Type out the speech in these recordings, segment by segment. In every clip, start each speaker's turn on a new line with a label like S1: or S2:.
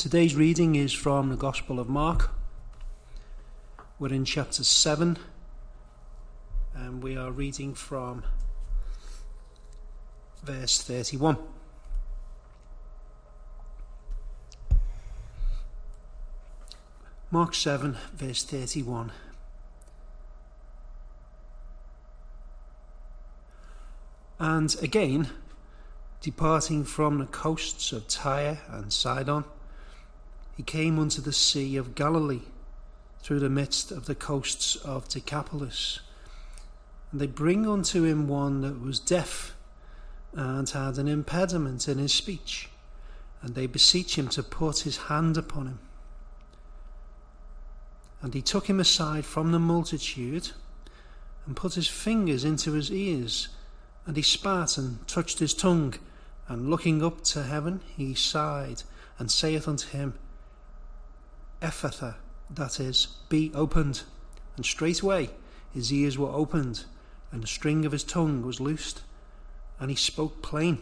S1: Today's reading is from the Gospel of Mark. We're in chapter 7 and we are reading from verse 31. Mark 7, verse 31. And again, departing from the coasts of Tyre and Sidon, he came unto the Sea of Galilee through the midst of the coasts of Decapolis. And they bring unto him one that was deaf and had an impediment in his speech, and they beseech him to put his hand upon him. And he took him aside from the multitude and put his fingers into his ears, and he spat and touched his tongue, and looking up to heaven, he sighed and saith unto him, Ephphatha, that is, be opened. And straightway his ears were opened, and the string of his tongue was loosed, and he spoke plain.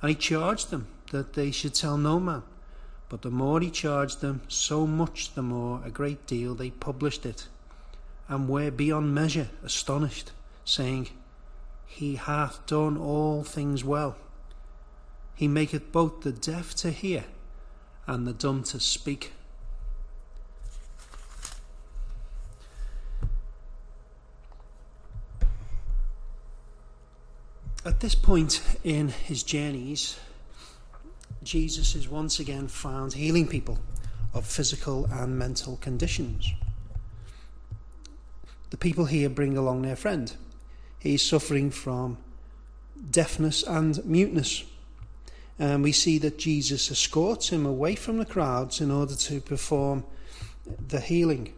S1: And he charged them that they should tell no man. But the more he charged them, so much the more a great deal they published it, and were beyond measure astonished, saying, He hath done all things well. He maketh both the deaf to hear and the dumb to speak. At this point in his journeys, Jesus is once again found healing people of physical and mental conditions. The people here bring along their friend. He's suffering from deafness and muteness. And we see that Jesus escorts him away from the crowds in order to perform the healing.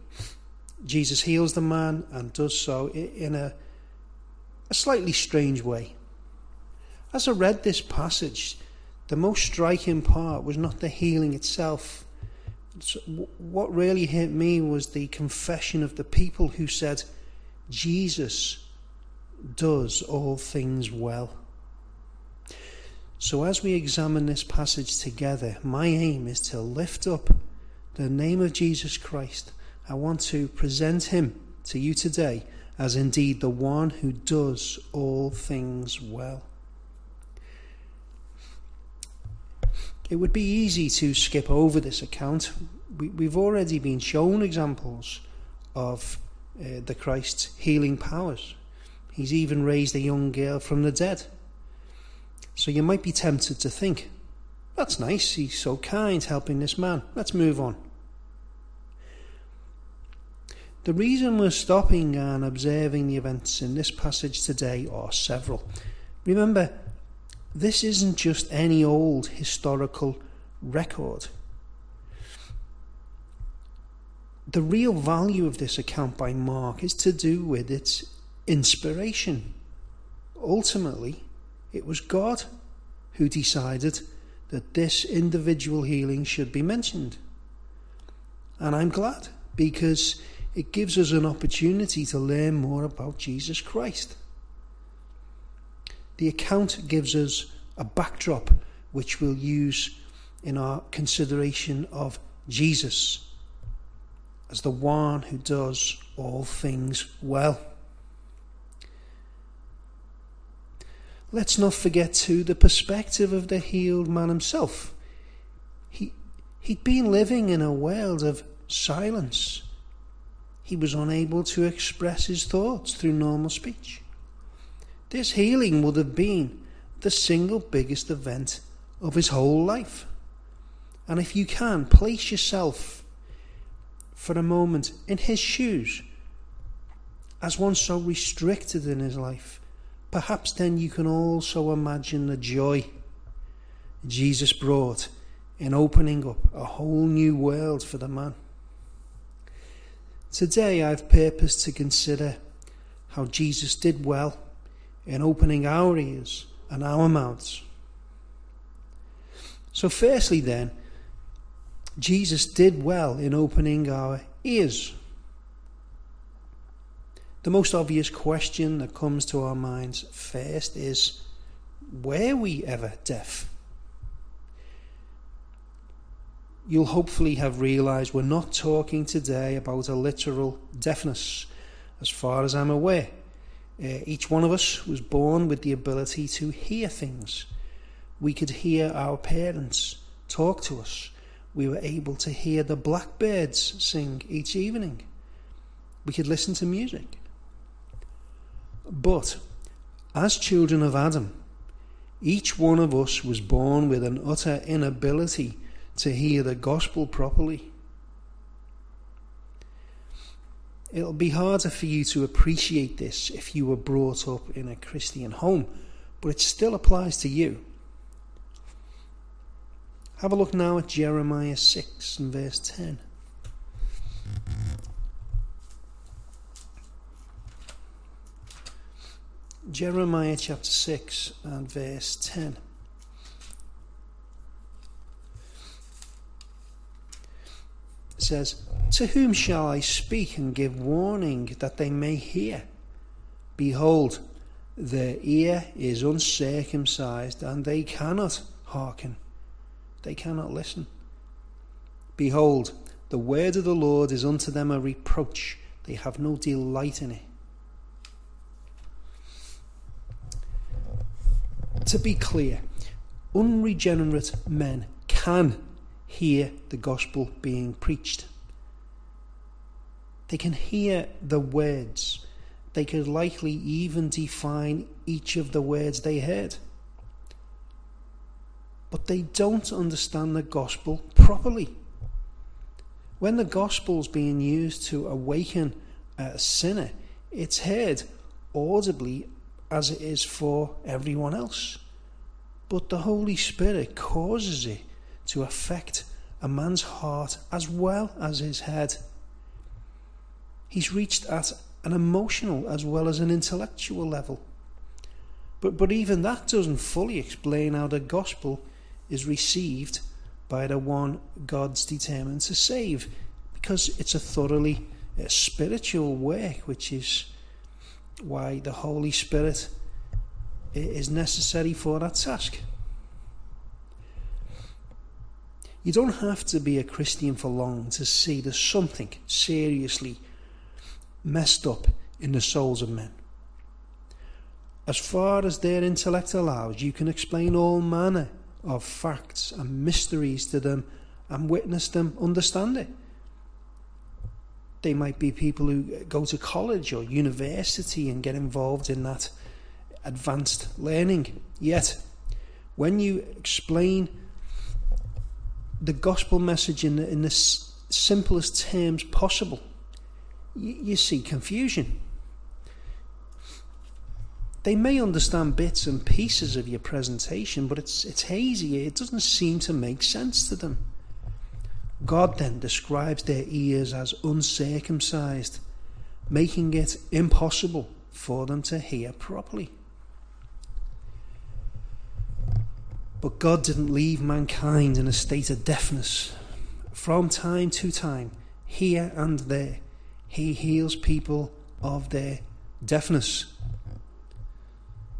S1: Jesus heals the man and does so in a, a slightly strange way. As I read this passage, the most striking part was not the healing itself. What really hit me was the confession of the people who said, Jesus does all things well. So, as we examine this passage together, my aim is to lift up the name of Jesus Christ. I want to present him to you today as indeed the one who does all things well. It would be easy to skip over this account. We, have already been shown examples of uh, the Christ's healing powers. He's even raised a young girl from the dead. So you might be tempted to think, that's nice, he's so kind helping this man. Let's move on. The reason we're stopping and observing the events in this passage today are several. Remember, this isn't just any old historical record. The real value of this account by Mark is to do with its inspiration. Ultimately, it was God who decided that this individual healing should be mentioned. And I'm glad because it gives us an opportunity to learn more about Jesus Christ. The account gives us a backdrop which we'll use in our consideration of Jesus as the one who does all things well. Let's not forget, too, the perspective of the healed man himself. He, he'd been living in a world of silence. He was unable to express his thoughts through normal speech. This healing would have been the single biggest event of his whole life. And if you can, place yourself for a moment in his shoes as one so restricted in his life. Perhaps then you can also imagine the joy Jesus brought in opening up a whole new world for the man. Today I've purposed to consider how Jesus did well in opening our ears and our mouths. So, firstly, then, Jesus did well in opening our ears. The most obvious question that comes to our minds first is were we ever deaf? you'll hopefully have realised we're not talking today about a literal deafness, as far as I'm aware. Uh, each one of us was born with the ability to hear things. We could hear our parents talk to us. We were able to hear the blackbirds sing each evening. We could listen to music. But as children of Adam, each one of us was born with an utter inability to hear the gospel properly. It'll be harder for you to appreciate this if you were brought up in a Christian home, but it still applies to you. Have a look now at Jeremiah 6 and verse 10. Jeremiah chapter 6 and verse 10. Says, To whom shall I speak and give warning that they may hear? Behold, their ear is uncircumcised, and they cannot hearken. They cannot listen. Behold, the word of the Lord is unto them a reproach. They have no delight in it. to be clear, unregenerate men can hear the gospel being preached. They can hear the words. They could likely even define each of the words they heard. But they don't understand the gospel properly. When the gospel is being used to awaken a sinner, it's heard audibly as it is for everyone else. But the Holy Spirit causes it to affect a man's heart as well as his head. He's reached at an emotional as well as an intellectual level. But, but even that doesn't fully explain how the gospel is received by the one God's determined to save, because it's a thoroughly uh, spiritual work, which is why the Holy Spirit is necessary for that task. You don't have to be a Christian for long to see there's something seriously messed up in the souls of men. As far as their intellect allows, you can explain all manner of facts and mysteries to them and witness them understand it. They might be people who go to college or university and get involved in that advanced learning. Yet, when you explain the gospel message in the, in the simplest terms possible, you, you see confusion. They may understand bits and pieces of your presentation, but it's, it's hazy. It doesn't seem to make sense to them. God then describes their ears as uncircumcised, making it impossible for them to hear properly. But God didn't leave mankind in a state of deafness. From time to time, here and there, He heals people of their deafness.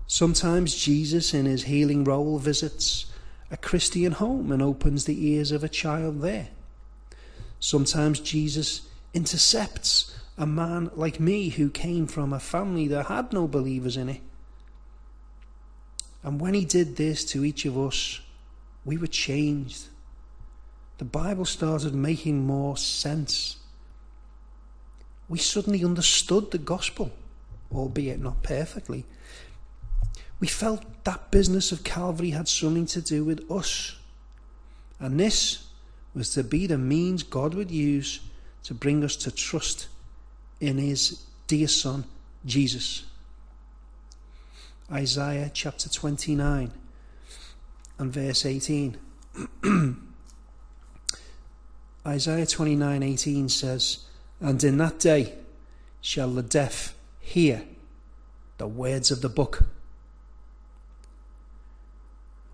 S1: Sometimes Jesus, in his healing role, visits a Christian home and opens the ears of a child there. Sometimes Jesus intercepts a man like me who came from a family that had no believers in it. And when he did this to each of us, we were changed. The Bible started making more sense. We suddenly understood the gospel, albeit not perfectly. We felt that business of Calvary had something to do with us. And this was to be the means God would use to bring us to trust in His dear Son, Jesus. Isaiah chapter 29 and verse 18. Isaiah 29:18 says, "And in that day shall the deaf hear the words of the book."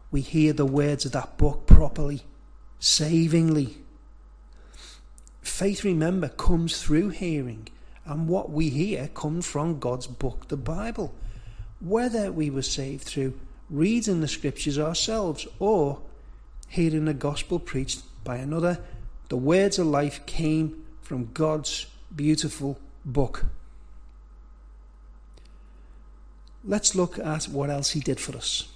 S1: We hear the words of that book properly savingly. Faith, remember, comes through hearing, and what we hear comes from God's book, the Bible. Whether we were saved through reading the scriptures ourselves or hearing the gospel preached by another, the words of life came from God's beautiful book. Let's look at what else he did for us.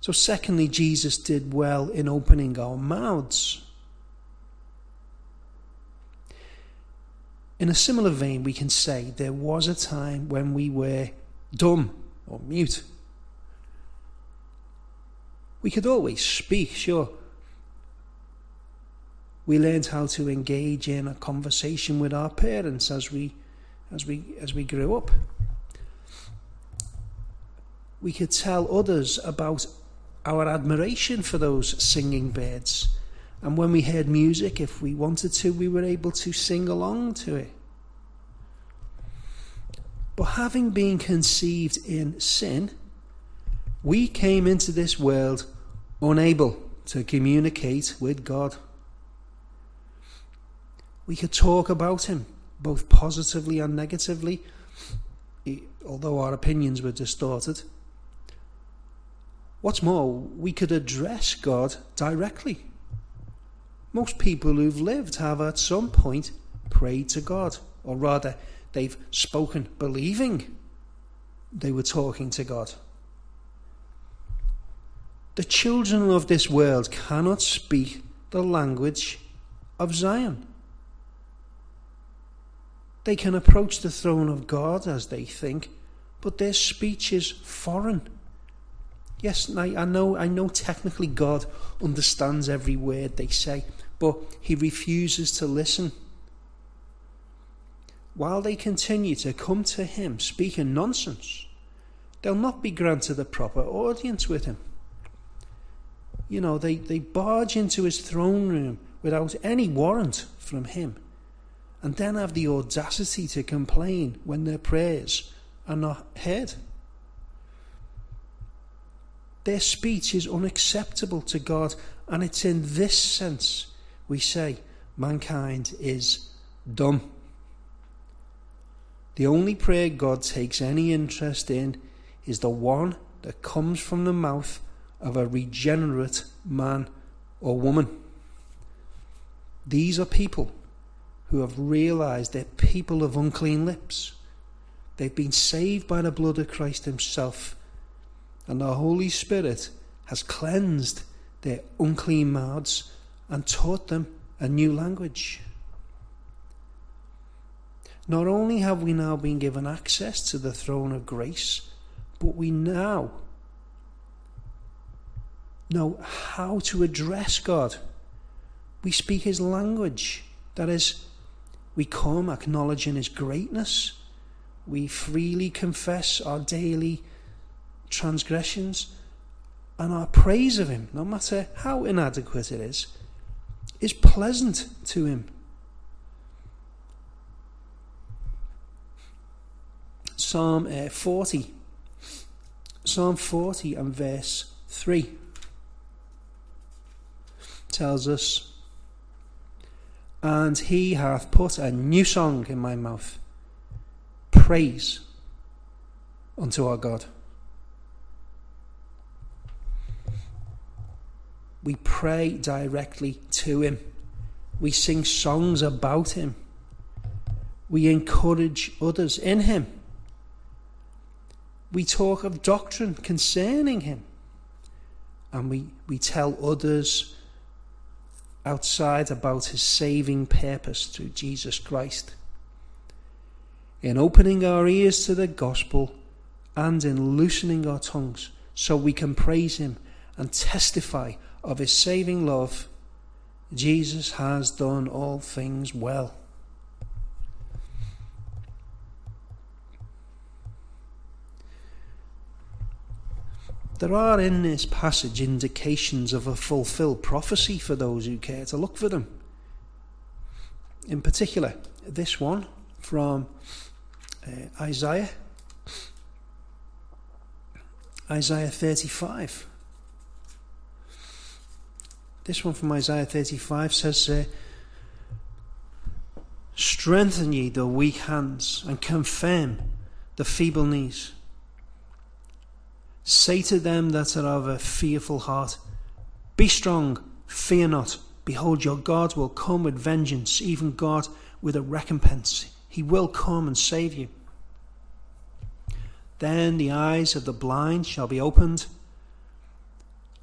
S1: So, secondly, Jesus did well in opening our mouths. In a similar vein, we can say there was a time when we were dumb or mute. We could always speak, sure. We learned how to engage in a conversation with our parents as we as we as we grew up. We could tell others about our admiration for those singing birds. And when we heard music, if we wanted to, we were able to sing along to it. But having been conceived in sin, we came into this world unable to communicate with God. We could talk about Him, both positively and negatively, although our opinions were distorted. What's more, we could address God directly. Most people who've lived have at some point prayed to God, or rather, they've spoken believing they were talking to God. The children of this world cannot speak the language of Zion. They can approach the throne of God as they think, but their speech is foreign Yes, I, I know I know technically God understands every word they say, but he refuses to listen. While they continue to come to him speaking nonsense, they'll not be granted a proper audience with him. You know, they, they barge into his throne room without any warrant from him, and then have the audacity to complain when their prayers are not heard. Their speech is unacceptable to God, and it's in this sense we say mankind is dumb. The only prayer God takes any interest in is the one that comes from the mouth of a regenerate man or woman. These are people who have realized they're people of unclean lips. They've been saved by the blood of Christ Himself and the Holy Spirit has cleansed their unclean mouths and taught them a new language. Not only have we now been given access to the throne of grace, but we now know how to address God. We speak His language. That is, we come acknowledging His greatness. We freely confess our daily transgressions, and our praise of Him, no matter how inadequate it is, is pleasant to Him. Psalm uh, 40. Psalm 40 and verse 3 tells us, And he hath put a new song in my mouth, praise unto our God. We pray directly to Him. We sing songs about Him. We encourage others in Him. We talk of doctrine concerning Him. And we, we tell others outside about His saving purpose through Jesus Christ. In opening our ears to the gospel and in loosening our tongues so we can praise Him and testify of his saving love, Jesus has done all things well. There are in this passage indications of a fulfilled prophecy for those who care to look for them. In particular, this one from uh, Isaiah, Isaiah 35. This one from Isaiah 35 says, uh, Strengthen ye the weak hands and confirm the feeble knees. Say to them that are of a fearful heart, Be strong, fear not. Behold, your God will come with vengeance, even God with a recompense. He will come and save you. Then the eyes of the blind shall be opened,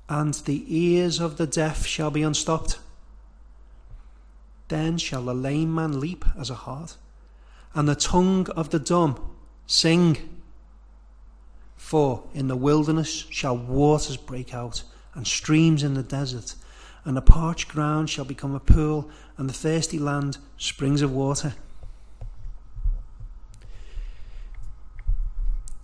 S1: and the ears of the deaf shall be unstopped. Then shall the lame man leap as a hart, and the tongue of the dumb sing. For in the wilderness shall waters break out, and streams in the desert, and the parched ground shall become a pool, and the thirsty land springs of water.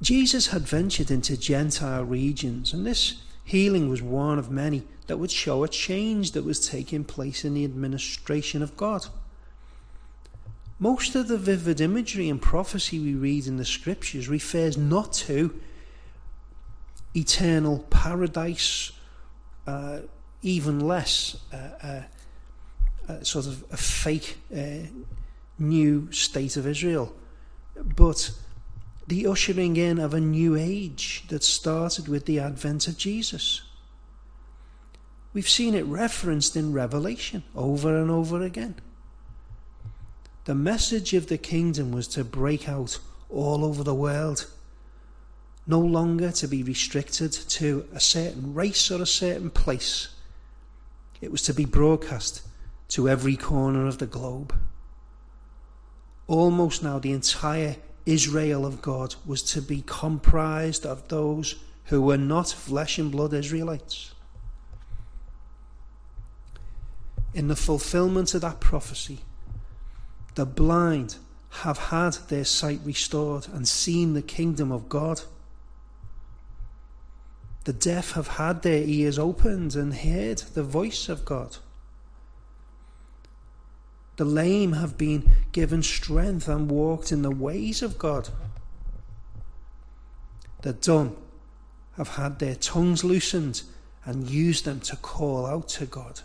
S1: Jesus had ventured into Gentile regions, and this healing was one of many that would show a change that was taking place in the administration of God. Most of the vivid imagery and prophecy we read in the scriptures refers not to eternal paradise, uh, even less uh, uh, sort of a fake uh, new state of Israel, but the ushering in of a new age that started with the advent of Jesus. We've seen it referenced in Revelation over and over again. The message of the kingdom was to break out all over the world, no longer to be restricted to a certain race or a certain place. It was to be broadcast to every corner of the globe. Almost now, the entire Israel of God was to be comprised of those who were not flesh and blood Israelites. In the fulfillment of that prophecy, the blind have had their sight restored and seen the kingdom of God. The deaf have had their ears opened and heard the voice of God. The lame have been given strength and walked in the ways of God. The dumb have had their tongues loosened and used them to call out to God.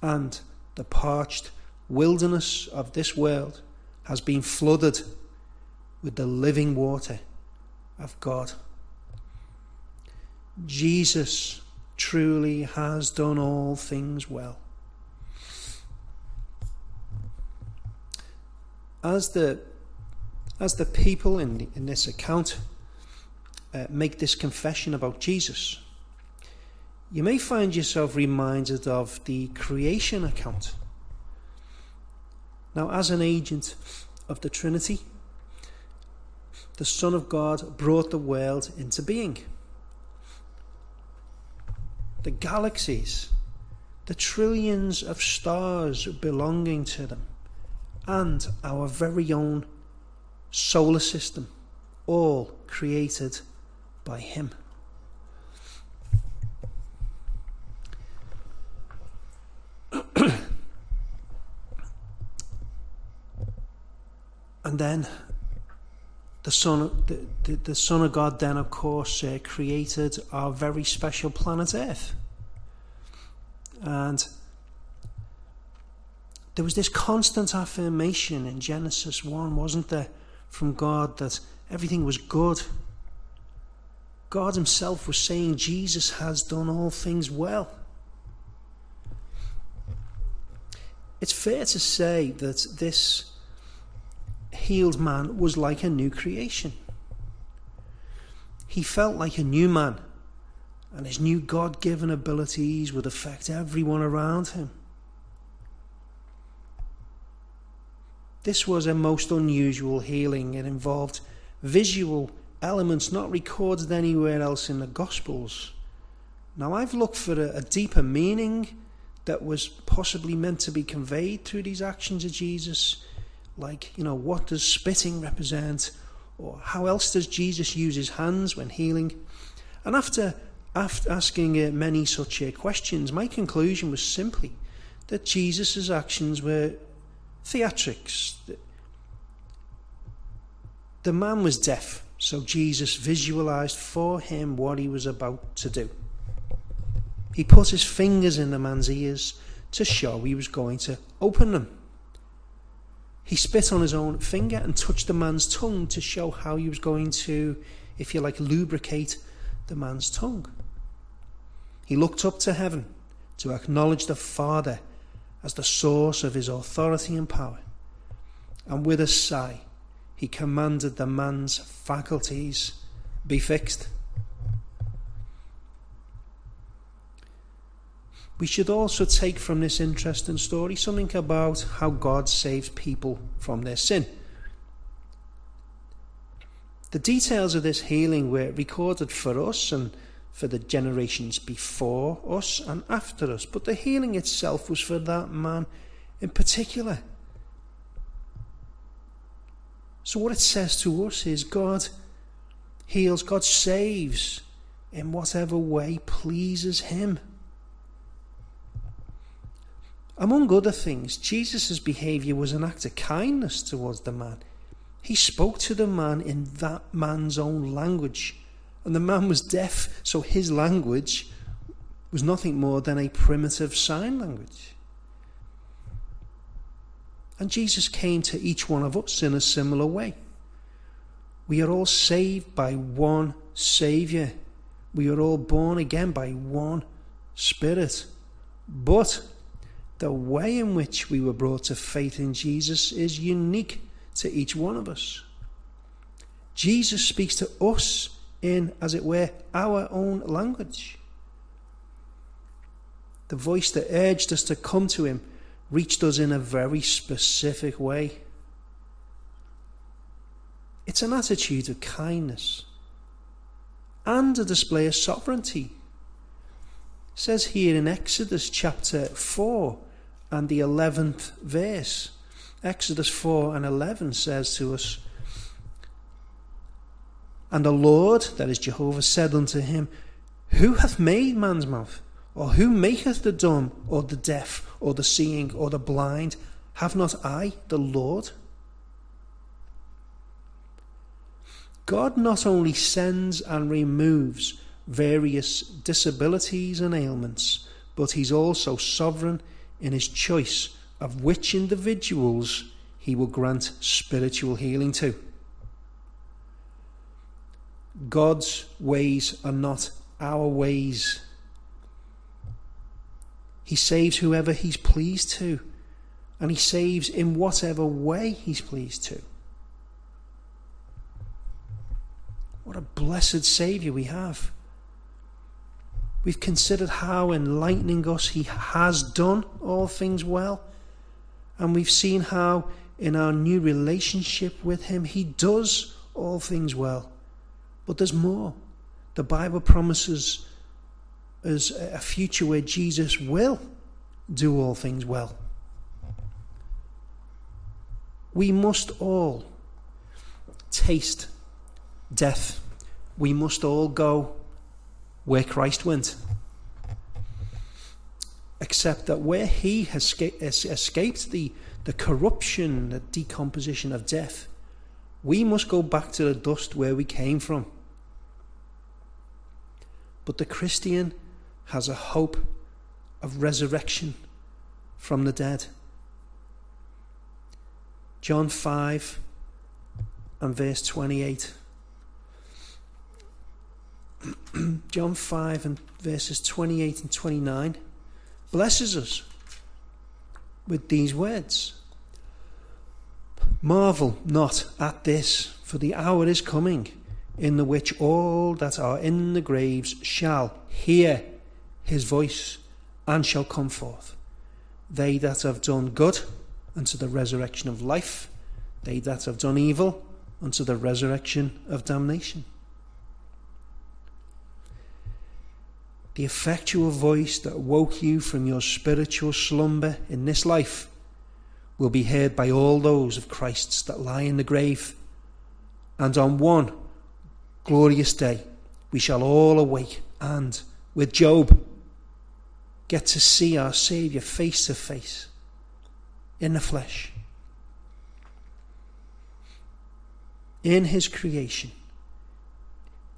S1: And the parched wilderness of this world has been flooded with the living water of God. Jesus truly has done all things well. As the as the people in in this account uh, make this confession about Jesus, you may find yourself reminded of the creation account. Now, as an agent of the Trinity, the Son of God brought the world into being. The galaxies, the trillions of stars belonging to them, and our very own solar system, all created by Him. and then the Son, the, the, the, Son of God, then of course, uh, created our very special planet Earth. And there was this constant affirmation in Genesis 1, wasn't there, from God that everything was good. God Himself was saying Jesus has done all things well. It's fair to say that this healed man was like a new creation. He felt like a new man, and his new God given abilities would affect everyone around him. This was a most unusual healing. It involved visual elements not recorded anywhere else in the Gospels. Now, I've looked for a, a deeper meaning that was possibly meant to be conveyed through these actions of Jesus. Like, you know, what does spitting represent? Or how else does Jesus use his hands when healing? And after, after asking uh, many such uh, questions, my conclusion was simply that Jesus' actions were theatrics. The man was deaf, so Jesus visualized for him what he was about to do. He put his fingers in the man's ears to show he was going to open them. He spit on his own finger and touched the man's tongue to show how he was going to if you like, lubricate the man's tongue. He looked up to heaven to acknowledge the Father as the source of his authority and power. And with a sigh, he commanded the man's faculties be fixed. We should also take from this interesting story something about how God saves people from their sin. The details of this healing were recorded for us and for the generations before us and after us, but the healing itself was for that man in particular. So, what it says to us is God heals, God saves in whatever way pleases Him. Among other things, Jesus' behaviour was an act of kindness towards the man. He spoke to the man in that man's own language. And the man was deaf, so his language was nothing more than a primitive sign language. And Jesus came to each one of us in a similar way. We are all saved by one Saviour. We are all born again by one Spirit. But the way in which we were brought to faith in Jesus is unique to each one of us. Jesus speaks to us in, as it were, our own language. The voice that urged us to come to him reached us in a very specific way. It's an attitude of kindness and a display of sovereignty. It says here in Exodus chapter 4 and the 11th verse. Exodus 4 and 11 says to us, And the Lord, that is Jehovah, said unto him, Who hath made man's mouth? Or who maketh the dumb, or the deaf, or the seeing, or the blind? Have not I, the Lord? God not only sends and removes various disabilities and ailments, but He's also sovereign in his choice of which individuals he will grant spiritual healing to. God's ways are not our ways. He saves whoever he's pleased to, and he saves in whatever way he's pleased to. What a blessed Saviour we have. We've considered how enlightening us He has done all things well. And we've seen how, in our new relationship with Him, He does all things well. But there's more. The Bible promises us a future where Jesus will do all things well. We must all taste death. We must all go where Christ went. Except that where he has escaped the, the corruption, the decomposition of death, we must go back to the dust where we came from. But the Christian has a hope of resurrection from the dead. John 5 and verse 28. John 5 and verses 28 and 29 blesses us with these words Marvel not at this, for the hour is coming in the which all that are in the graves shall hear his voice and shall come forth. They that have done good unto the resurrection of life, they that have done evil unto the resurrection of damnation. the effectual voice that woke you from your spiritual slumber in this life will be heard by all those of Christ's that lie in the grave. And on one glorious day, we shall all awake and, with Job, get to see our Saviour face to face in the flesh. In his creation,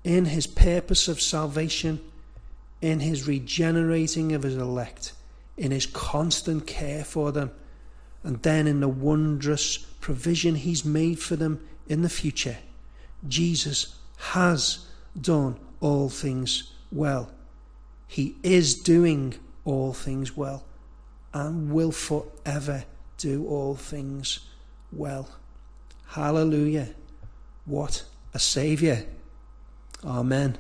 S1: in his purpose of salvation in his regenerating of his elect, in his constant care for them, and then in the wondrous provision he's made for them in the future. Jesus has done all things well. He is doing all things well and will forever do all things well. Hallelujah. What a Saviour. Amen.